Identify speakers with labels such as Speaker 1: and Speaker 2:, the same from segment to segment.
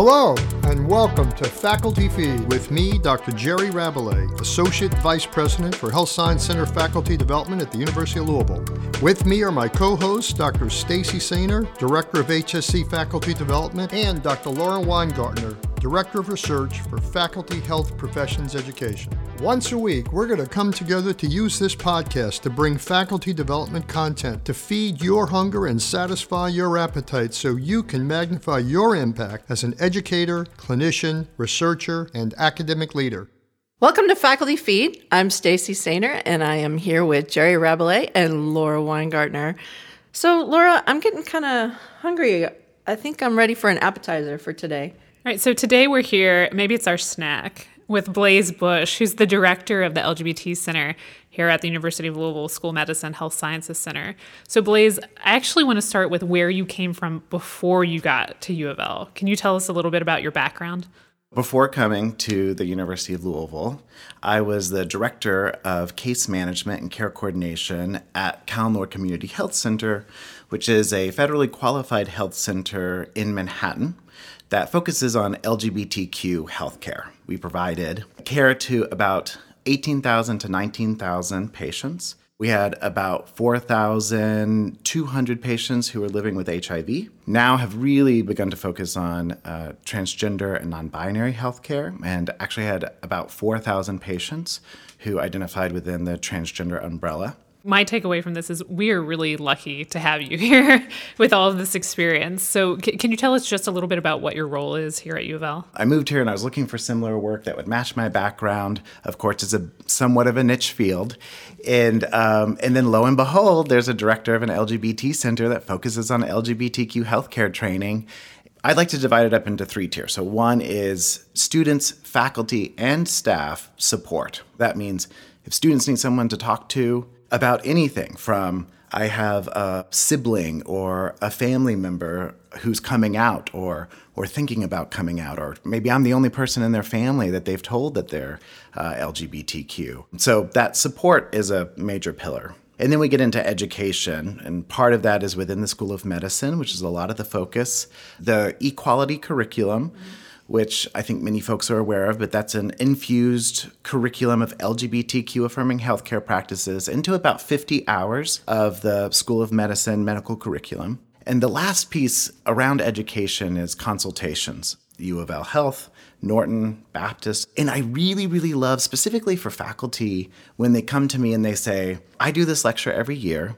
Speaker 1: Hello, and welcome to Faculty Feed with me, Dr. Jerry Rabalais, Associate Vice President for Health Science Center Faculty Development at the University of Louisville. With me are my co-hosts, Dr. Stacy Sainer, Director of HSC Faculty Development, and Dr. Laura Weingartner, Director of Research for Faculty Health Professions Education. Once a week, we're going to come together to use this podcast to bring faculty development content to feed your hunger and satisfy your appetite so you can magnify your impact as an educator, clinician, researcher, and academic leader.
Speaker 2: Welcome to Faculty Feed. I'm Stacy Sainer, and I am here with Jerry Rabalais and Laura Weingartner. So, Laura, I'm getting kind of hungry. I think I'm ready for an appetizer for today.
Speaker 3: All right, so today we're here, maybe it's our snack, with Blaise Bush, who's the director of the LGBT Center here at the University of Louisville School of Medicine Health Sciences Center. So, Blaise, I actually want to start with where you came from before you got to U of L. Can you tell us a little bit about your background?
Speaker 4: Before coming to the University of Louisville, I was the director of case management and care coordination at Callen-Lorde Community Health Center, which is a federally qualified health center in Manhattan that focuses on LGBTQ healthcare. We provided care to about 18,000 to 19,000 patients. We had about 4,200 patients who were living with HIV. Now have really begun to focus on uh, transgender and non binary healthcare, and actually had about 4,000 patients who identified within the transgender umbrella
Speaker 3: my takeaway from this is we are really lucky to have you here with all of this experience. So, c- can you tell us just a little bit about what your role is here at U of L?
Speaker 4: I moved here and I was looking for similar work that would match my background. Of course, it's a somewhat of a niche field, and um, and then lo and behold, there's a director of an LGBT center that focuses on LGBTQ healthcare training. I'd like to divide it up into three tiers. So, one is students, faculty, and staff support. That means if students need someone to talk to, about anything from I have a sibling or a family member who's coming out or or thinking about coming out, or maybe I'm the only person in their family that they've told that they're uh, LGBTQ. So that support is a major pillar. And then we get into education, and part of that is within the School of Medicine, which is a lot of the focus, the equality curriculum. Mm-hmm which I think many folks are aware of, but that's an infused curriculum of LGBTQ affirming healthcare practices into about 50 hours of the School of Medicine medical curriculum. And the last piece around education is consultations. U of L Health, Norton, Baptist. And I really, really love, specifically for faculty, when they come to me and they say, I do this lecture every year.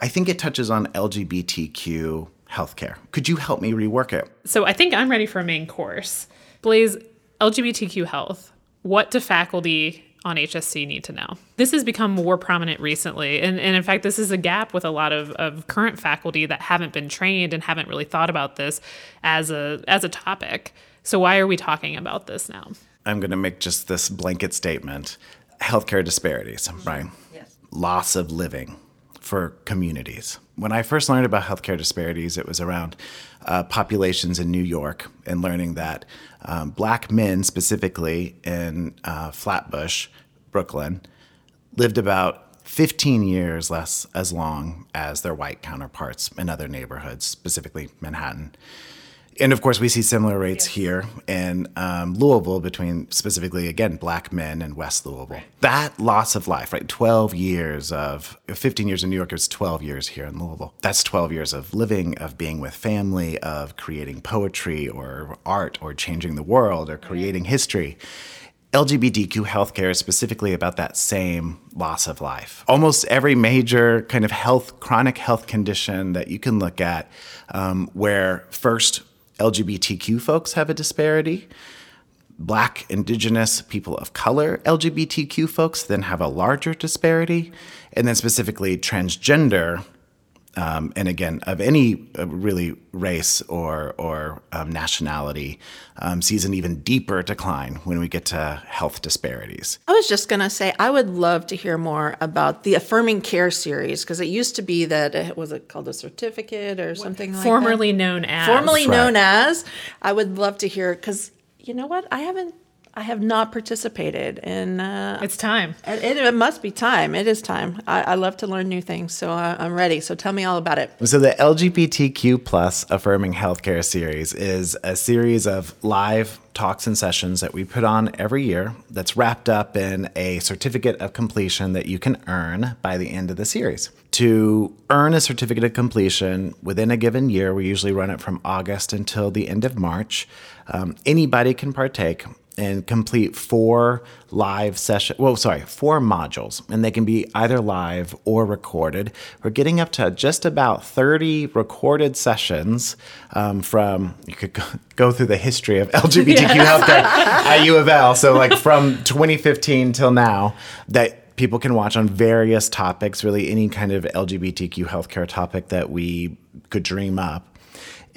Speaker 4: I think it touches on LGBTQ healthcare. Could you help me rework it?
Speaker 3: So I think I'm ready for a main course. Blaze, LGBTQ health. What do faculty on HSC need to know? This has become more prominent recently. And, and in fact, this is a gap with a lot of, of current faculty that haven't been trained and haven't really thought about this as a, as a topic. So, why are we talking about this now?
Speaker 4: I'm going to make just this blanket statement healthcare disparities, right? Yes. Loss of living for communities. When I first learned about healthcare disparities, it was around uh, populations in New York and learning that um, black men, specifically in uh, Flatbush, Brooklyn, lived about 15 years less as long as their white counterparts in other neighborhoods, specifically Manhattan and of course, we see similar rates yes. here in um, Louisville between specifically, again, black men and West Louisville. Right. That loss of life, right? 12 years of 15 years in New York, it's 12 years here in Louisville. That's 12 years of living, of being with family, of creating poetry or art or changing the world or creating history. LGBTQ healthcare is specifically about that same loss of life. Almost every major kind of health, chronic health condition that you can look at, um, where first LGBTQ folks have a disparity. Black, Indigenous, people of color, LGBTQ folks then have a larger disparity. And then specifically transgender um, and again, of any uh, really race or or um, nationality, um, sees an even deeper decline when we get to health disparities.
Speaker 2: I was just going to say, I would love to hear more about the Affirming Care series because it used to be that it was it called a certificate or something like that.
Speaker 3: formerly known as
Speaker 2: formerly right. known as. I would love to hear because you know what, I haven't I have not participated in. Uh,
Speaker 3: It's time.
Speaker 2: it, it, it must be time. It is time. I, I love to learn new things, so I, I'm ready. So tell me all about it.
Speaker 4: So the LGBTQ plus affirming healthcare series is a series of live talks and sessions that we put on every year that's wrapped up in a certificate of completion that you can earn by the end of the series. To earn a certificate of completion within a given year, we usually run it from August until the end of March. Um, anybody can partake and complete four live session well sorry four modules and they can be either live or recorded we're getting up to just about 30 recorded sessions um, from you could go, go through the history of lgbtq healthcare at u of l so like from 2015 till now that people can watch on various topics really any kind of lgbtq healthcare topic that we could dream up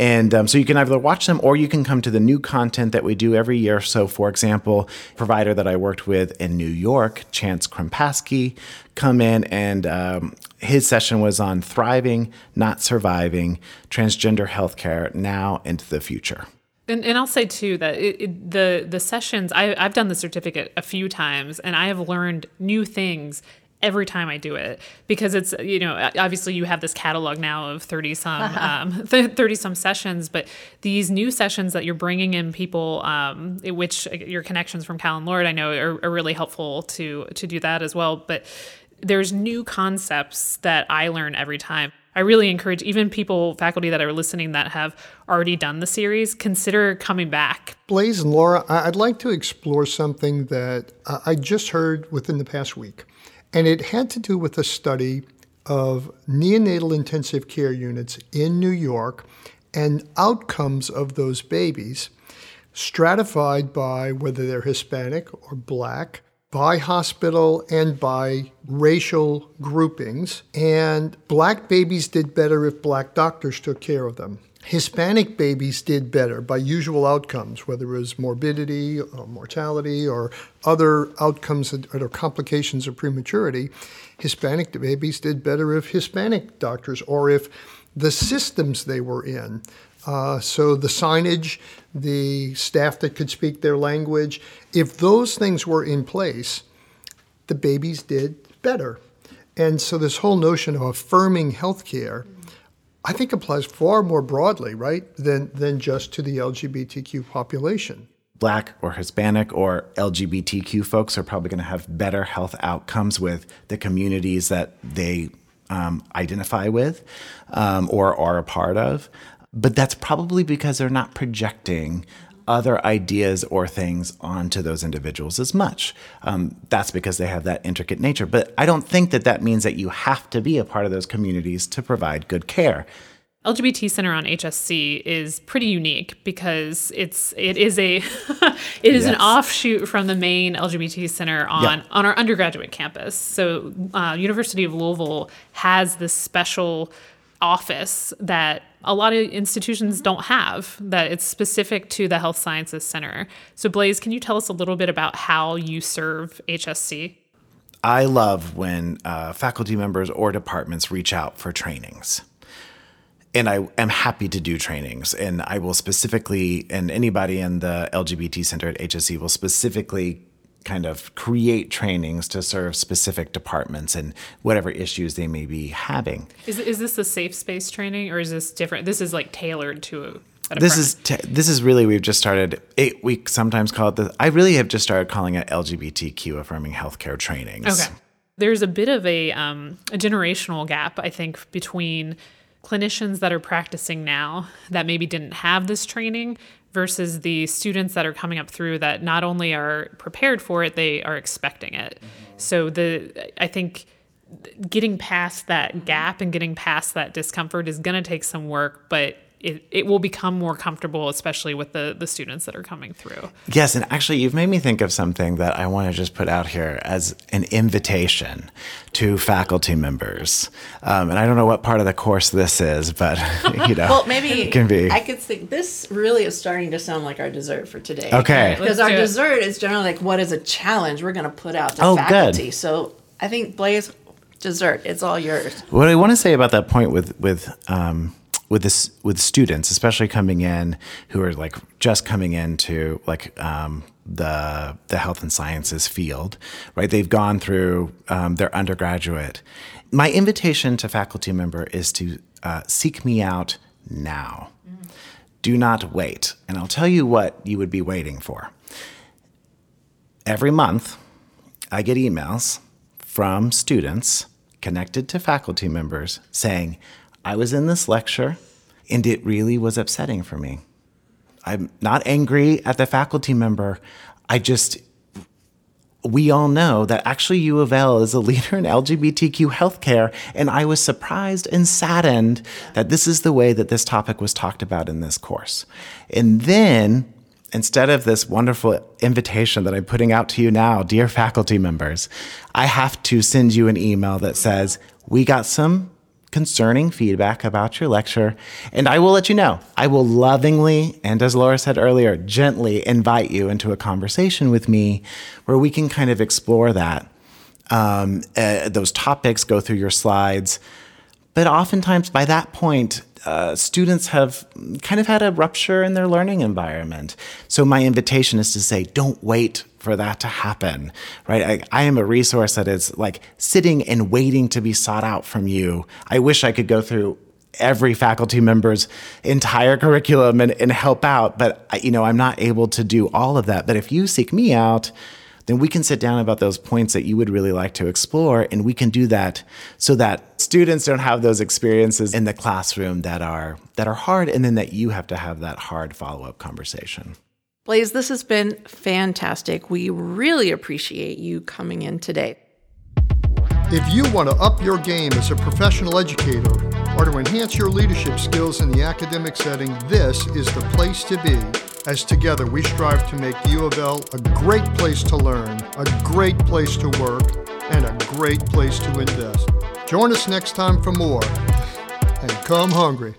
Speaker 4: and um, so you can either watch them or you can come to the new content that we do every year. So, for example, provider that I worked with in New York, Chance Krempasky, come in and um, his session was on thriving, not surviving, transgender healthcare now into the future.
Speaker 3: And, and I'll say too that it, it, the the sessions I, I've done the certificate a few times, and I have learned new things every time I do it because it's you know obviously you have this catalog now of 30 some um, 30 some sessions but these new sessions that you're bringing in people um, which your connections from Callen-Lorde I know are, are really helpful to to do that as well but there's new concepts that I learn every time I really encourage even people, faculty that are listening that have already done the series, consider coming back.
Speaker 1: Blaze and Laura, I'd like to explore something that I just heard within the past week. And it had to do with a study of neonatal intensive care units in New York and outcomes of those babies, stratified by whether they're Hispanic or Black, by hospital and by racial groupings. And Black babies did better if Black doctors took care of them. Hispanic babies did better by usual outcomes, whether it was morbidity or mortality or other outcomes or complications of prematurity. Hispanic babies did better if Hispanic doctors or if the systems they were in. Uh, so the signage, the staff that could speak their language, if those things were in place, the babies did better. And so this whole notion of affirming healthcare I think applies far more broadly, right, than, than just to the LGBTQ population.
Speaker 4: Black or Hispanic or LGBTQ folks are probably going to have better health outcomes with the communities that they um, identify with um, or are a part of. But that's probably because they're not projecting other ideas or things onto those individuals as much. Um, that's because they have that intricate nature. But I don't think that that means that you have to be a part of those communities to provide good care.
Speaker 3: LGBT Center on HSC is pretty unique because it's it is a it is yes. an offshoot from the main LGBT Center on yeah. on our undergraduate campus. So uh, University of Louisville has this special office that a lot of institutions don't have that it's specific to the health sciences center. So Blaze, can you tell us a little bit about how you serve hsc
Speaker 4: i love when uh, faculty members or departments reach out for trainings. And I am happy to do trainings. And I will specifically, and anybody in the LGBT Center at HSC will specifically kind of create trainings to serve specific departments and whatever issues they may be having.
Speaker 3: Is, is this a safe space training or is this different? This is like tailored to a
Speaker 4: this is t- this is really we've just started it we sometimes call it the I really have just started calling it LGBTQ affirming healthcare trainings.
Speaker 3: Okay. There's a bit of a um, a generational gap I think between clinicians that are practicing now that maybe didn't have this training versus the students that are coming up through that not only are prepared for it, they are expecting it. Mm-hmm. So the I think getting past that gap and getting past that discomfort is going to take some work, but it, it will become more comfortable, especially with the, the students that are coming through.
Speaker 4: Yes, and actually, you've made me think of something that I want to just put out here as an invitation to faculty members. Um, and I don't know what part of the course this is, but you know,
Speaker 2: well, maybe it can be. I could think this really is starting to sound like our dessert for today.
Speaker 4: Okay,
Speaker 2: because our dessert is generally like, what is a challenge we're going to put out to oh, faculty? Good. So I think Blaze, dessert, it's all yours.
Speaker 4: What I want to say about that point with with um, with this with students, especially coming in who are like just coming into like um, the the health and sciences field, right? They've gone through um, their undergraduate. My invitation to faculty member is to uh, seek me out now. Mm. Do not wait, and I'll tell you what you would be waiting for. Every month, I get emails from students connected to faculty members saying, I was in this lecture and it really was upsetting for me. I'm not angry at the faculty member. I just, we all know that actually U of L is a leader in LGBTQ healthcare, and I was surprised and saddened that this is the way that this topic was talked about in this course. And then, instead of this wonderful invitation that I'm putting out to you now, dear faculty members, I have to send you an email that says, We got some concerning feedback about your lecture, and I will let you know. I will lovingly, and as Laura said earlier, gently invite you into a conversation with me where we can kind of explore that. Um, uh, those topics, go through your slides. But oftentimes by that point, uh, students have kind of had a rupture in their learning environment. So my invitation is to say, don't wait for that to happen, right? I, I, am a resource that is like sitting and waiting to be sought out from you. I wish I could go through every faculty member's entire curriculum and, and help out, but I, you know, I'm not able to do all of that. But if you seek me out, then we can sit down about those points that you would really like to explore. And we can do that so that students don't have those experiences in the classroom that are that are hard and then that you have to have that hard follow-up conversation.
Speaker 2: Blaze, this has been fantastic. We really appreciate you coming in today.
Speaker 1: If you want to up your game as a professional educator or to enhance your leadership skills in the academic setting, this is the place to be as together we strive to make U of L a great place to learn, a great place to work, and a great place to invest. Join us next time for more, and come hungry.